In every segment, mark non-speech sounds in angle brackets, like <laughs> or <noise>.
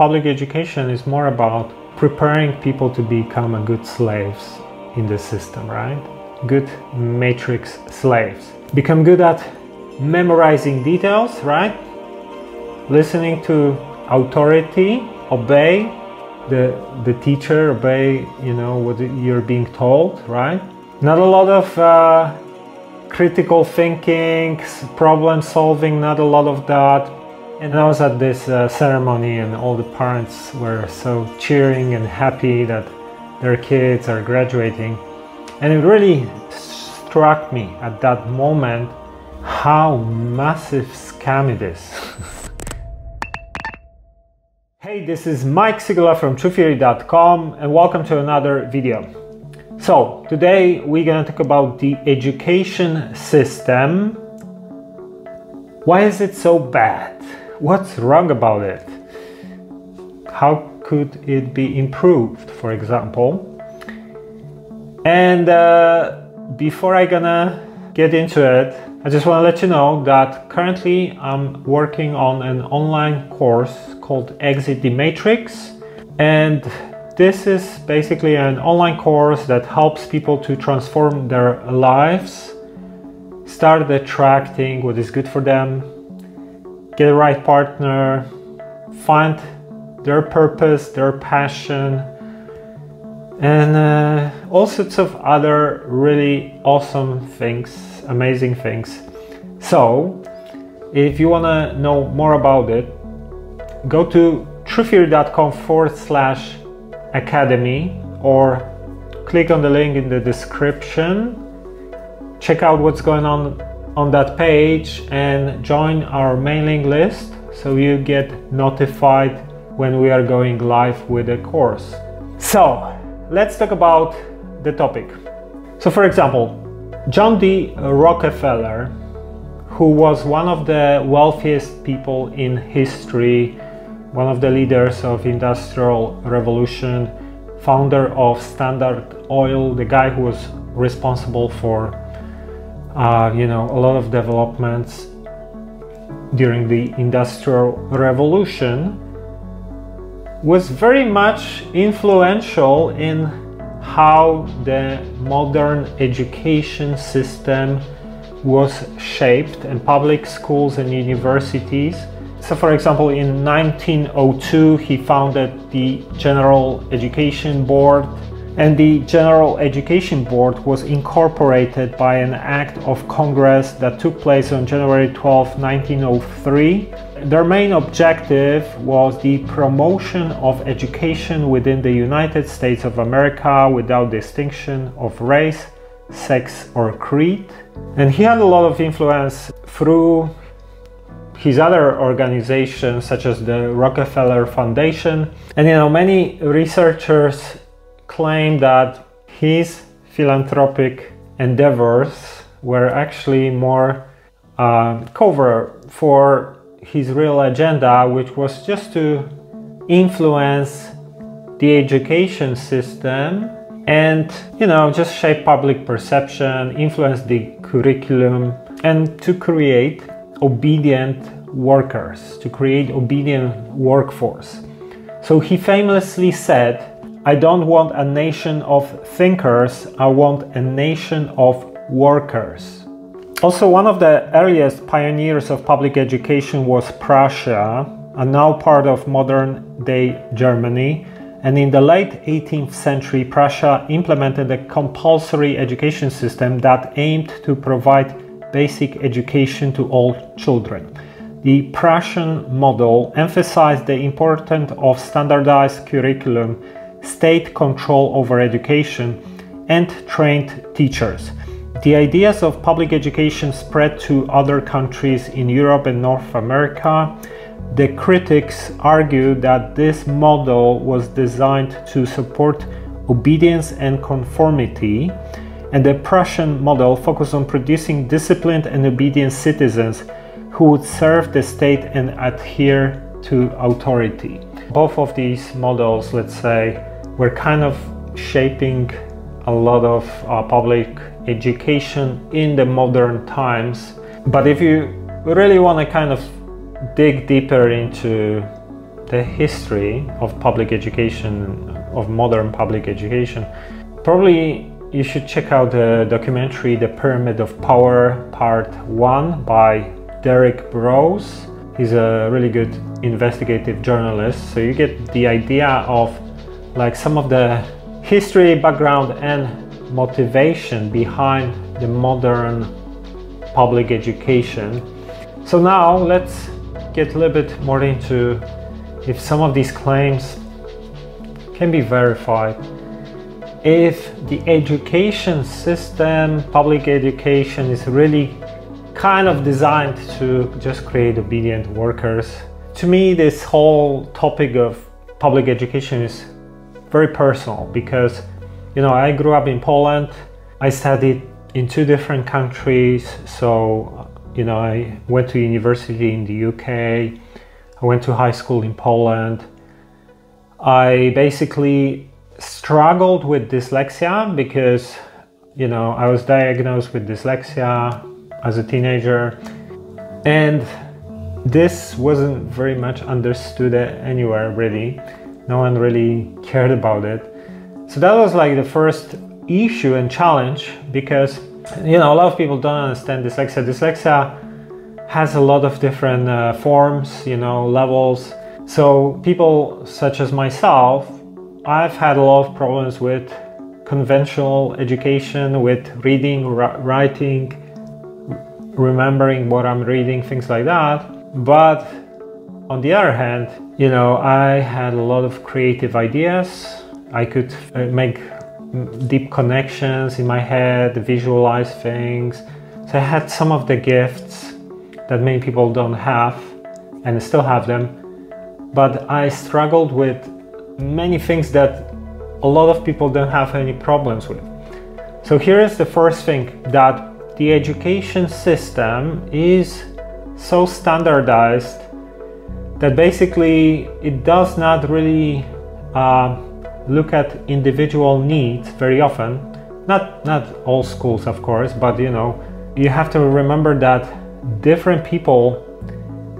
public education is more about preparing people to become a good slaves in the system, right? Good matrix slaves. Become good at memorizing details, right? Listening to authority, obey the the teacher, obey you know what you're being told, right? Not a lot of uh, critical thinking, problem solving, not a lot of that. And I was at this uh, ceremony, and all the parents were so cheering and happy that their kids are graduating. And it really struck me at that moment how massive scam it is. <laughs> hey, this is Mike Sygula from TruthTheory.com and welcome to another video. So, today we're gonna talk about the education system. Why is it so bad? What's wrong about it? How could it be improved, for example? And uh, before I gonna get into it, I just want to let you know that currently I'm working on an online course called Exit the Matrix, and this is basically an online course that helps people to transform their lives, start attracting what is good for them, get the right partner, find their purpose, their passion, and uh, all sorts of other really awesome things, amazing things. So, if you want to know more about it, go to truththeory.com forward slash academy or click on the link in the description. Check out what's going on on that page and join our mailing list so you get notified when we are going live with the course. So, let's talk about the topic. So, for example, John D. Rockefeller, who was one of the wealthiest people in history, one of the leaders of industrial revolution, founder of Standard Oil, the guy who was responsible for uh, you know a lot of developments during the industrial revolution was very much influential in how the modern education system was shaped and public schools and universities. So, for example, in 1902, he founded the General Education Board, and the General Education Board was incorporated by an act of Congress that took place on January 12, 1903 their main objective was the promotion of education within the United States of America without distinction of race, sex, or creed. And he had a lot of influence through his other organizations, such as the Rockefeller Foundation. And you know, many researchers claim that his philanthropic endeavors were actually more uh, cover for his real agenda, which was just to influence the education system and you know just shape public perception influence the curriculum and to create obedient workers to create obedient workforce. So he famously said i don't want a nation of thinkers i want a nation of workers also, one of the earliest pioneers of public education was Prussia, and now part of modern day Germany. And in the late 18th century, Prussia implemented a compulsory education system that aimed to provide basic education to all children. The Prussian model emphasized the importance of standardized curriculum, state control over education, and trained teachers. The ideas of public education spread to other countries in Europe and North America. The critics argue that this model was designed to support obedience and conformity, and the Prussian model focused on producing disciplined and obedient citizens who would serve the state and adhere to authority. Both of these models, let's say, were kind of shaping a lot of uh, public education in the modern times. But if you really want to kind of dig deeper into the history of public education, of modern public education, probably you should check out the documentary The Pyramid of Power Part 1 by Derrick Broze. He's a really good investigative journalist, so you get the idea of like some of the history, background, and motivation behind the modern public education. So now let's get a little bit more into if some of these claims can be verified. If the education system, public education, is really kind of designed to just create obedient workers. To me, this whole topic of public education is very personal because, you know, I grew up in Poland. I studied in two different countries. So, you know, I went to university in the UK. I went to high school in Poland. I basically struggled with dyslexia because, you know, I was diagnosed with dyslexia as a teenager. And this wasn't very much understood anywhere, really. No one really cared about it. So that was like the first issue and challenge because you know a lot of people don't understand dyslexia. Dyslexia has a lot of different uh, forms, you know, levels. So people such as myself, I've had a lot of problems with conventional education, with reading, writing, remembering what I'm reading, things like that. But on the other hand, you know, I had a lot of creative ideas. I could uh, make deep connections in my head, visualize things. So I had some of the gifts that many people don't have and still have them. But I struggled with many things that a lot of people don't have any problems with. So here is the first thing that the education system is so standardized that basically it does not really uh, look at individual needs very often. Not not all schools, of course, but you know, you have to remember that different people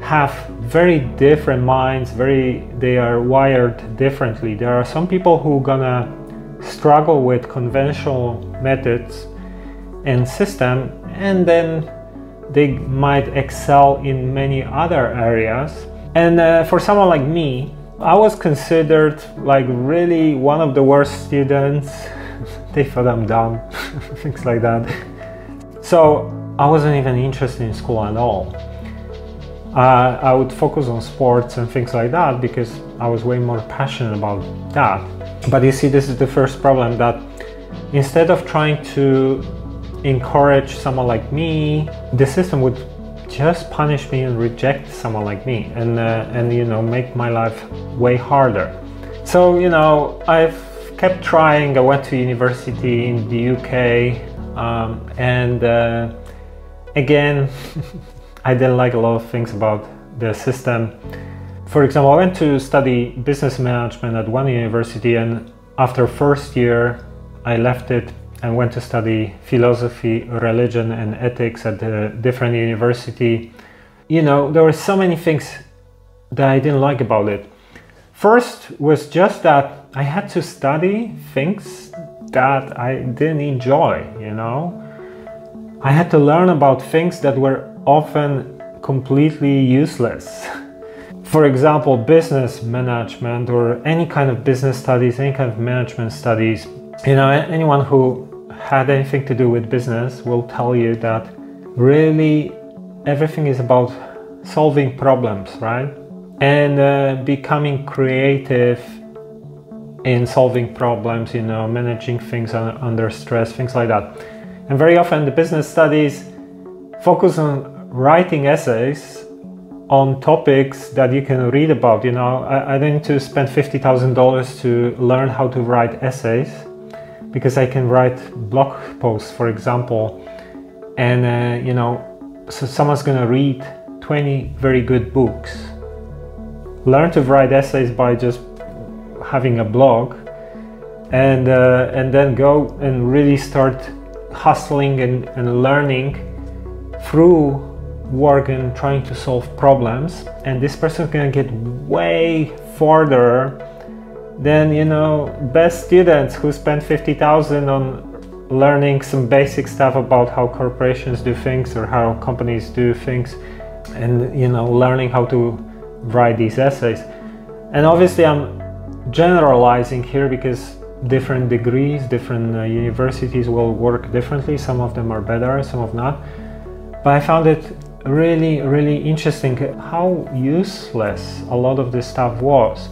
have very different minds, very they are wired differently. There are some people who gonna struggle with conventional methods and system and then they might excel in many other areas. And uh, for someone like me, I was considered like really one of the worst students. <laughs> they thought I'm dumb, <laughs> things like that. So I wasn't even interested in school at all. Uh, I would focus on sports and things like that because I was way more passionate about that. But you see, this is the first problem that instead of trying to encourage someone like me, the system would just punish me and reject someone like me and uh, and you know make my life way harder. So you know i've kept trying. I went to university in the uk um, and uh, again <laughs> i didn't like a lot of things about the system. For example i went to study business management at one university and after first year i left it and went to study philosophy, religion, and ethics at a different university. You know, there were so many things that I didn't like about it. First was just that I had to study things that I didn't enjoy, you know. I had to learn about things that were often completely useless. <laughs> For example, business management or any kind of business studies, any kind of management studies. You know, anyone who had anything to do with business will tell you that really everything is about solving problems, right? And uh, becoming creative in solving problems, you know, managing things under stress, things like that. And very often the business studies focus on writing essays on topics that you can read about. You know, I, I didn't to spend $50,000 to learn how to write essays because I can write blog posts, for example, and uh, you know, so someone's gonna read 20 very good books. Learn to write essays by just having a blog, and uh, and then go and really start hustling and, and learning through work and trying to solve problems and this person's gonna get way further than you know best students who spend 50,000 on learning some basic stuff about how corporations do things or how companies do things and you know learning how to write these essays. And obviously i'm generalizing here because different degrees different uh, universities will work differently. Some of them are better some of not. But i found it really really interesting how useless a lot of this stuff was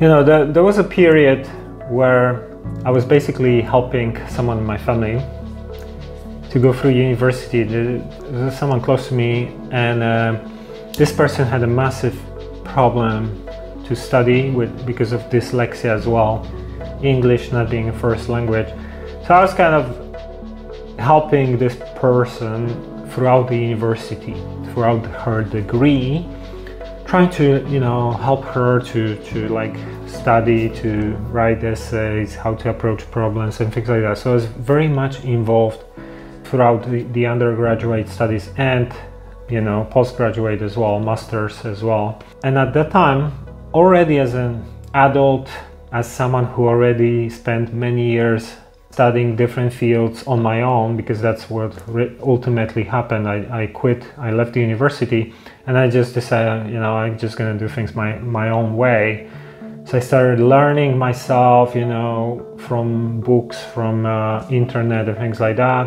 you know the, there was a period where i was basically helping someone in my family to go through university. Someone close to me and uh, this person had a massive problem to study with because of dyslexia as well english not being a first language. So i was kind of helping this person throughout the university, throughout her degree, trying to you know help her to to like study, to write essays, how to approach problems and things like that. So I was very much involved throughout the, the undergraduate studies and you know postgraduate as well, masters as well. And at that time, already as an adult, as someone who already spent many years studying different fields on my own because that's what ultimately happened. I, I quit, I left the university, and I just decided, you know, I'm just gonna do things my, my own way. So I started learning myself, you know, from books, from uh, internet, and things like that.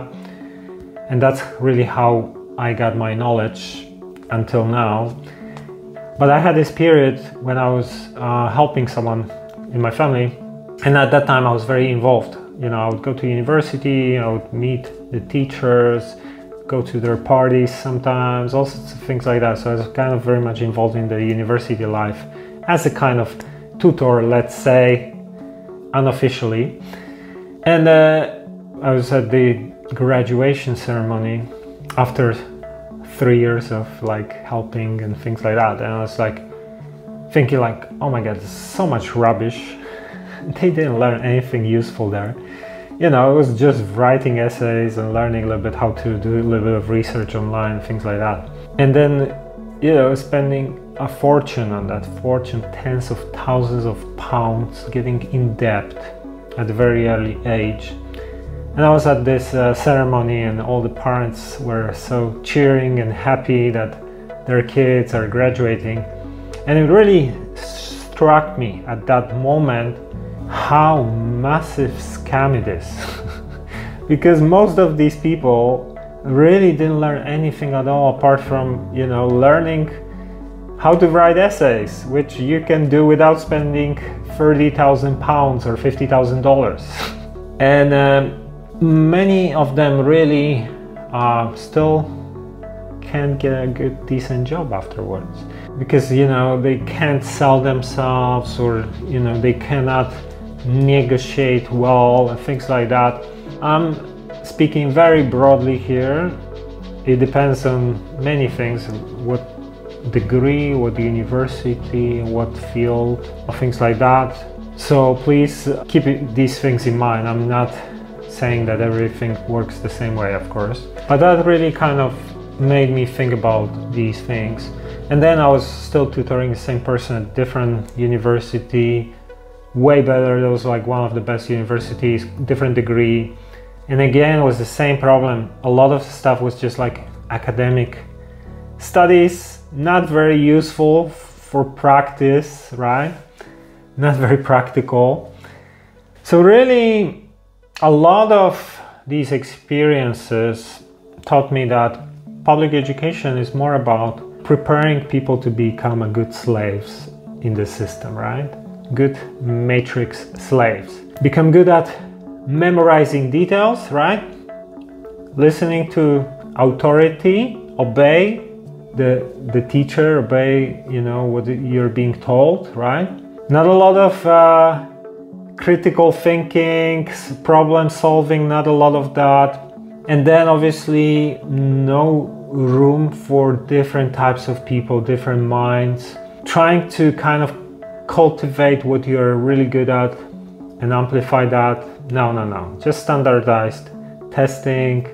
And that's really how I got my knowledge until now. But I had this period when I was uh, helping someone in my family, and at that time I was very involved you know, I would go to university, I would meet the teachers, go to their parties sometimes, all sorts of things like that. So I was kind of very much involved in the university life as a kind of tutor, let's say, unofficially. And uh, I was at the graduation ceremony after three years of like helping and things like that. And I was like thinking like, oh my God, so much rubbish <laughs> they didn't learn anything useful there. You know, it was just writing essays and learning a little bit how to do a little bit of research online, things like that. And then, you know, spending a fortune on that fortune, tens of thousands of pounds, getting in debt at a very early age. And I was at this uh, ceremony, and all the parents were so cheering and happy that their kids are graduating. And it really struck me at that moment how massive scam it is. <laughs> Because most of these people really didn't learn anything at all apart from you know learning how to write essays which you can do without spending 30,000 pounds or 50,000 dollars. <laughs> And um, many of them really uh, still can't get a good decent job afterwards. Because you know they can't sell themselves or you know they cannot negotiate well and things like that. I'm speaking very broadly here. It depends on many things, what degree, what university, what field, things like that. So please keep these things in mind. I'm not saying that everything works the same way, of course. But that really kind of made me think about these things. And then I was still tutoring the same person at different university, way better. That was like one of the best universities, different degree. And again, it was the same problem. A lot of stuff was just like academic studies, not very useful for practice, right? Not very practical. So, really, a lot of these experiences taught me that public education is more about preparing people to become a good slaves in the system, right? Good matrix slaves. Become good at memorizing details, right? Listening to authority, obey the, the teacher, obey, you know, what you're being told, right? Not a lot of uh, critical thinking, problem solving, not a lot of that. And then obviously no room for different types of people, different minds. Trying to kind of cultivate what you're really good at and amplify that. No, no, no. Just standardized testing,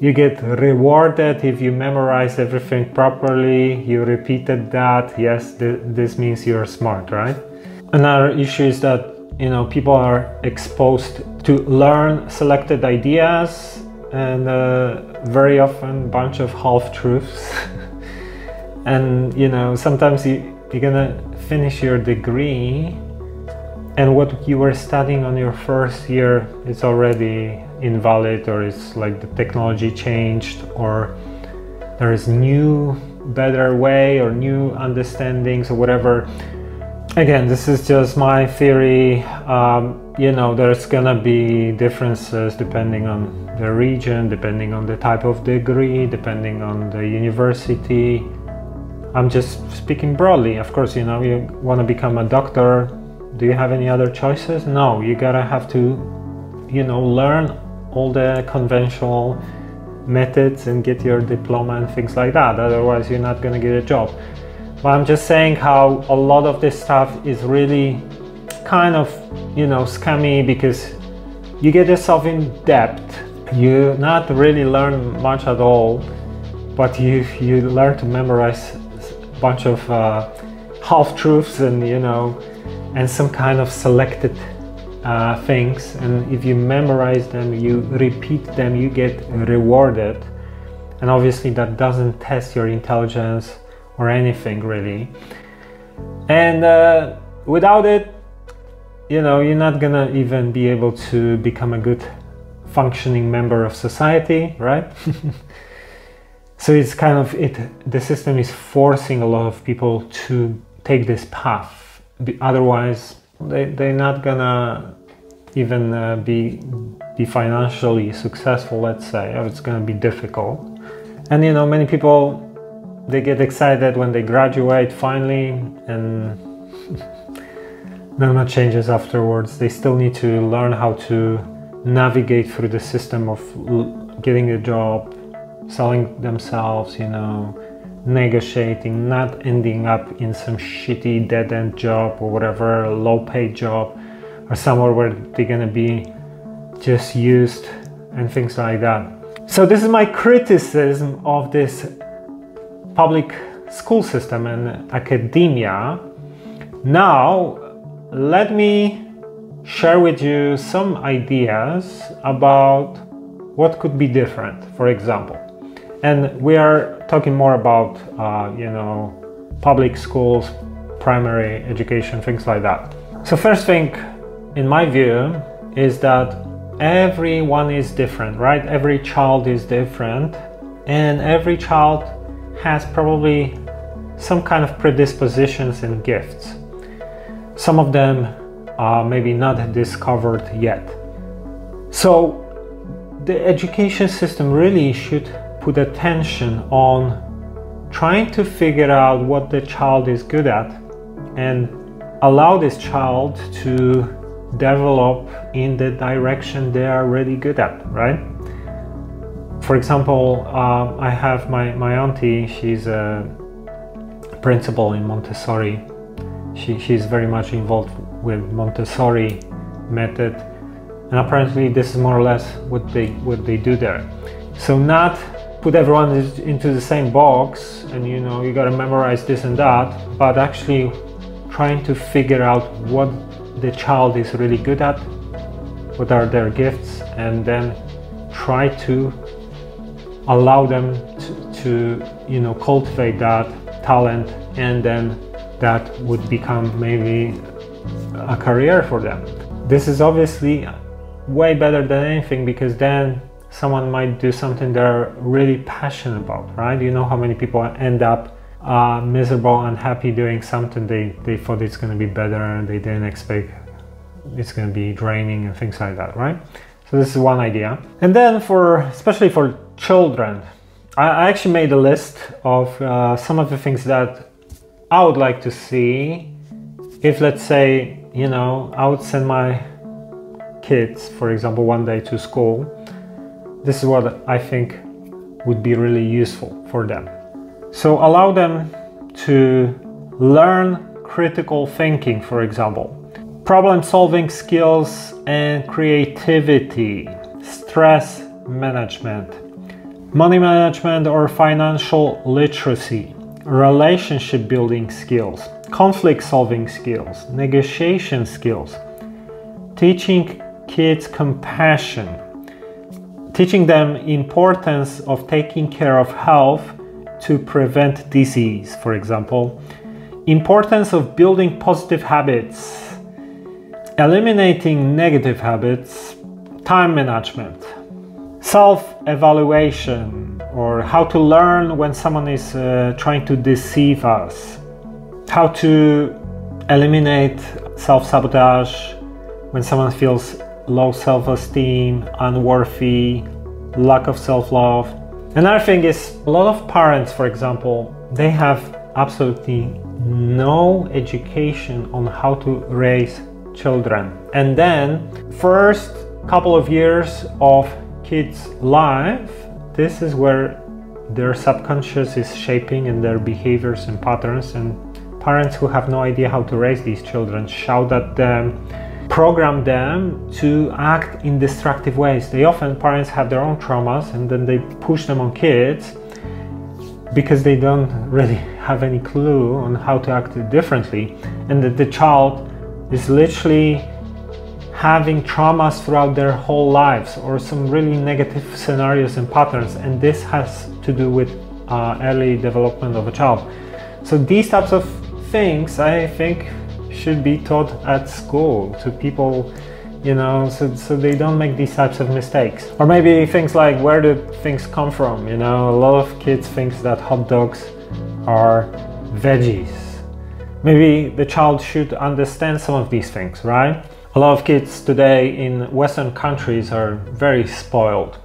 you get rewarded if you memorize everything properly, you repeated that, yes, th- this means you're smart, right? Another issue is that you know people are exposed to learn selected ideas and uh, very often bunch of half truths <laughs> and you know sometimes you, you're gonna finish your degree and what you were studying on your first year is already invalid or it's like the technology changed or there is new better way or new understandings or whatever. Again this is just my theory. Um, you know there's gonna be differences depending on the region depending on the type of degree depending on the university i'm just speaking broadly. Of course you know you want to become a doctor. Do you have any other choices? No you gotta have to you know learn all the conventional methods and get your diploma and things like that. Otherwise you're not gonna get a job. But i'm just saying how a lot of this stuff is really kind of you know scammy because you get yourself in debt. You not really learn much at all but you you learn to memorize bunch of uh, half truths and you know and some kind of selected uh, things. And if you memorize them you repeat them you get rewarded. And obviously that doesn't test your intelligence or anything really. And uh, without it you know you're not gonna even be able to become a good functioning member of society right <laughs> so it's kind of it the system is forcing a lot of people to take this path otherwise they, they're not gonna even uh, be be financially successful let's say or it's gonna be difficult and you know many people they get excited when they graduate finally and <laughs> not much changes afterwards. They still need to learn how to navigate through the system of getting a job, selling themselves, you know, negotiating, not ending up in some shitty dead end job or whatever, low paid job, or somewhere where they're gonna be just used and things like that. So, this is my criticism of this public school system and academia. Now, let me share with you some ideas about what could be different, for example. And we are talking more about, uh, you know, public schools, primary education, things like that. So, first thing, in my view, is that everyone is different, right? Every child is different, and every child has probably some kind of predispositions and gifts. Some of them are maybe not discovered yet. So the education system really should put attention on trying to figure out what the child is good at and allow this child to develop in the direction they are really good at, right? For example, um, I have my, my auntie, she's a principal in Montessori she, she's very much involved with Montessori method and apparently this is more or less what they what they do there so not put everyone into the same box and you know you got to memorize this and that but actually trying to figure out what the child is really good at what are their gifts and then try to allow them to, to you know cultivate that talent and then that would become maybe a career for them. This is obviously way better than anything because then someone might do something they're really passionate about, right? You know how many people end up uh, miserable, unhappy doing something they, they thought it's going to be better and they didn't expect it's going to be draining and things like that, right? So this is one idea. And then for, especially for children, I actually made a list of uh, some of the things that I would like to see if, let's say, you know, I would send my kids, for example, one day to school. This is what I think would be really useful for them. So, allow them to learn critical thinking, for example, problem solving skills and creativity, stress management, money management or financial literacy, relationship building skills, conflict solving skills, negotiation skills, teaching kids compassion, teaching them importance of taking care of health to prevent disease, for example, importance of building positive habits, eliminating negative habits, time management, self-evaluation or how to learn when someone is uh, trying to deceive us, how to eliminate self-sabotage when someone feels low self-esteem, unworthy, lack of self-love. Another thing is a lot of parents, for example, they have absolutely no education on how to raise children. And then first couple of years of kids' life, this is where their subconscious is shaping and their behaviors and patterns and parents who have no idea how to raise these children shout at them program them to act in destructive ways. They often, parents have their own traumas and then they push them on kids because they don't really <laughs> have any clue on how to act differently. And that the child is literally having traumas throughout their whole lives or some really negative scenarios and patterns. And this has to do with uh, early development of a child. So these types of things, I think, should be taught at school to people you know so, so they don't make these types of mistakes. Or maybe things like where do things come from? You know a lot of kids think that hot dogs are veggies. Maybe the child should understand some of these things right? A lot of kids today in western countries are very spoiled.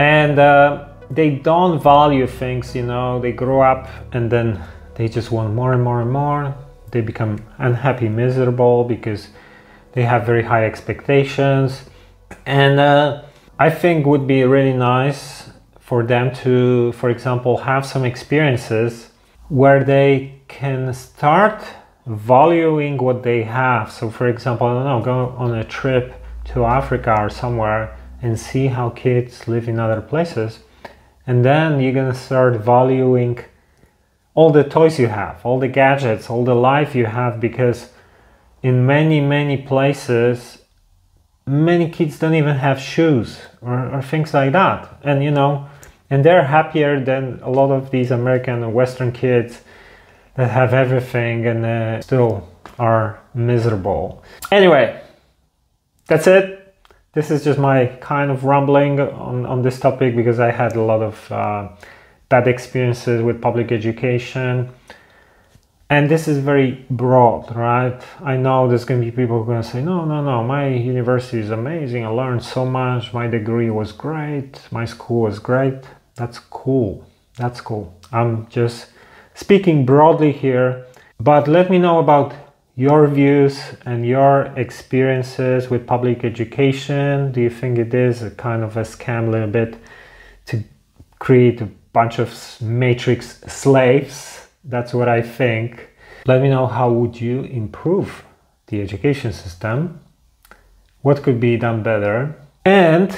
And uh, they don't value things you know they grow up and then they just want more and more and more they become unhappy, miserable because they have very high expectations. And uh, I think would be really nice for them to, for example, have some experiences where they can start valuing what they have. So, for example, I don't know, go on a trip to Africa or somewhere and see how kids live in other places. And then you're gonna start valuing all the toys you have, all the gadgets, all the life you have, because in many, many places, many kids don't even have shoes or, or things like that. And you know, and they're happier than a lot of these American and Western kids that have everything and uh, still are miserable. Anyway, that's it. This is just my kind of rambling on, on this topic because I had a lot of uh, bad experiences with public education. And this is very broad, right? I know there's going to be people who are going to say, no, no, no, my university is amazing. I learned so much. My degree was great. My school was great. That's cool. That's cool. I'm just speaking broadly here, but let me know about your views and your experiences with public education. Do you think it is a kind of a scam a little bit to create bunch of matrix slaves. That's what I think. Let me know how would you improve the education system? What could be done better? And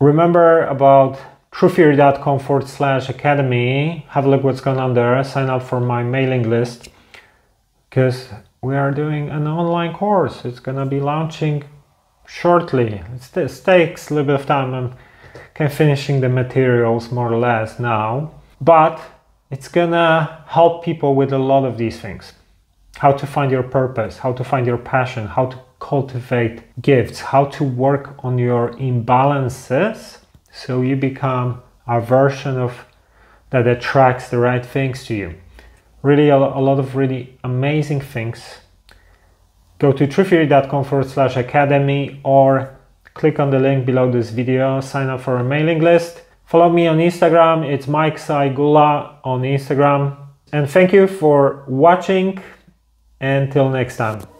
remember about truththeory.com forward slash academy. Have a look what's going on there. Sign up for my mailing list because we are doing an online course. It's going to be launching shortly. It takes a little bit of time. I'm finishing the materials more or less now, but it's gonna help people with a lot of these things. How to find your purpose, how to find your passion, how to cultivate gifts, how to work on your imbalances so you become a version of that attracts the right things to you. Really, a, a lot of really amazing things. Go to truththeory.com forward slash academy or click on the link below this video, sign up for a mailing list. Follow me on Instagram, it's Mike Sygula on Instagram. And thank you for watching. Until next time.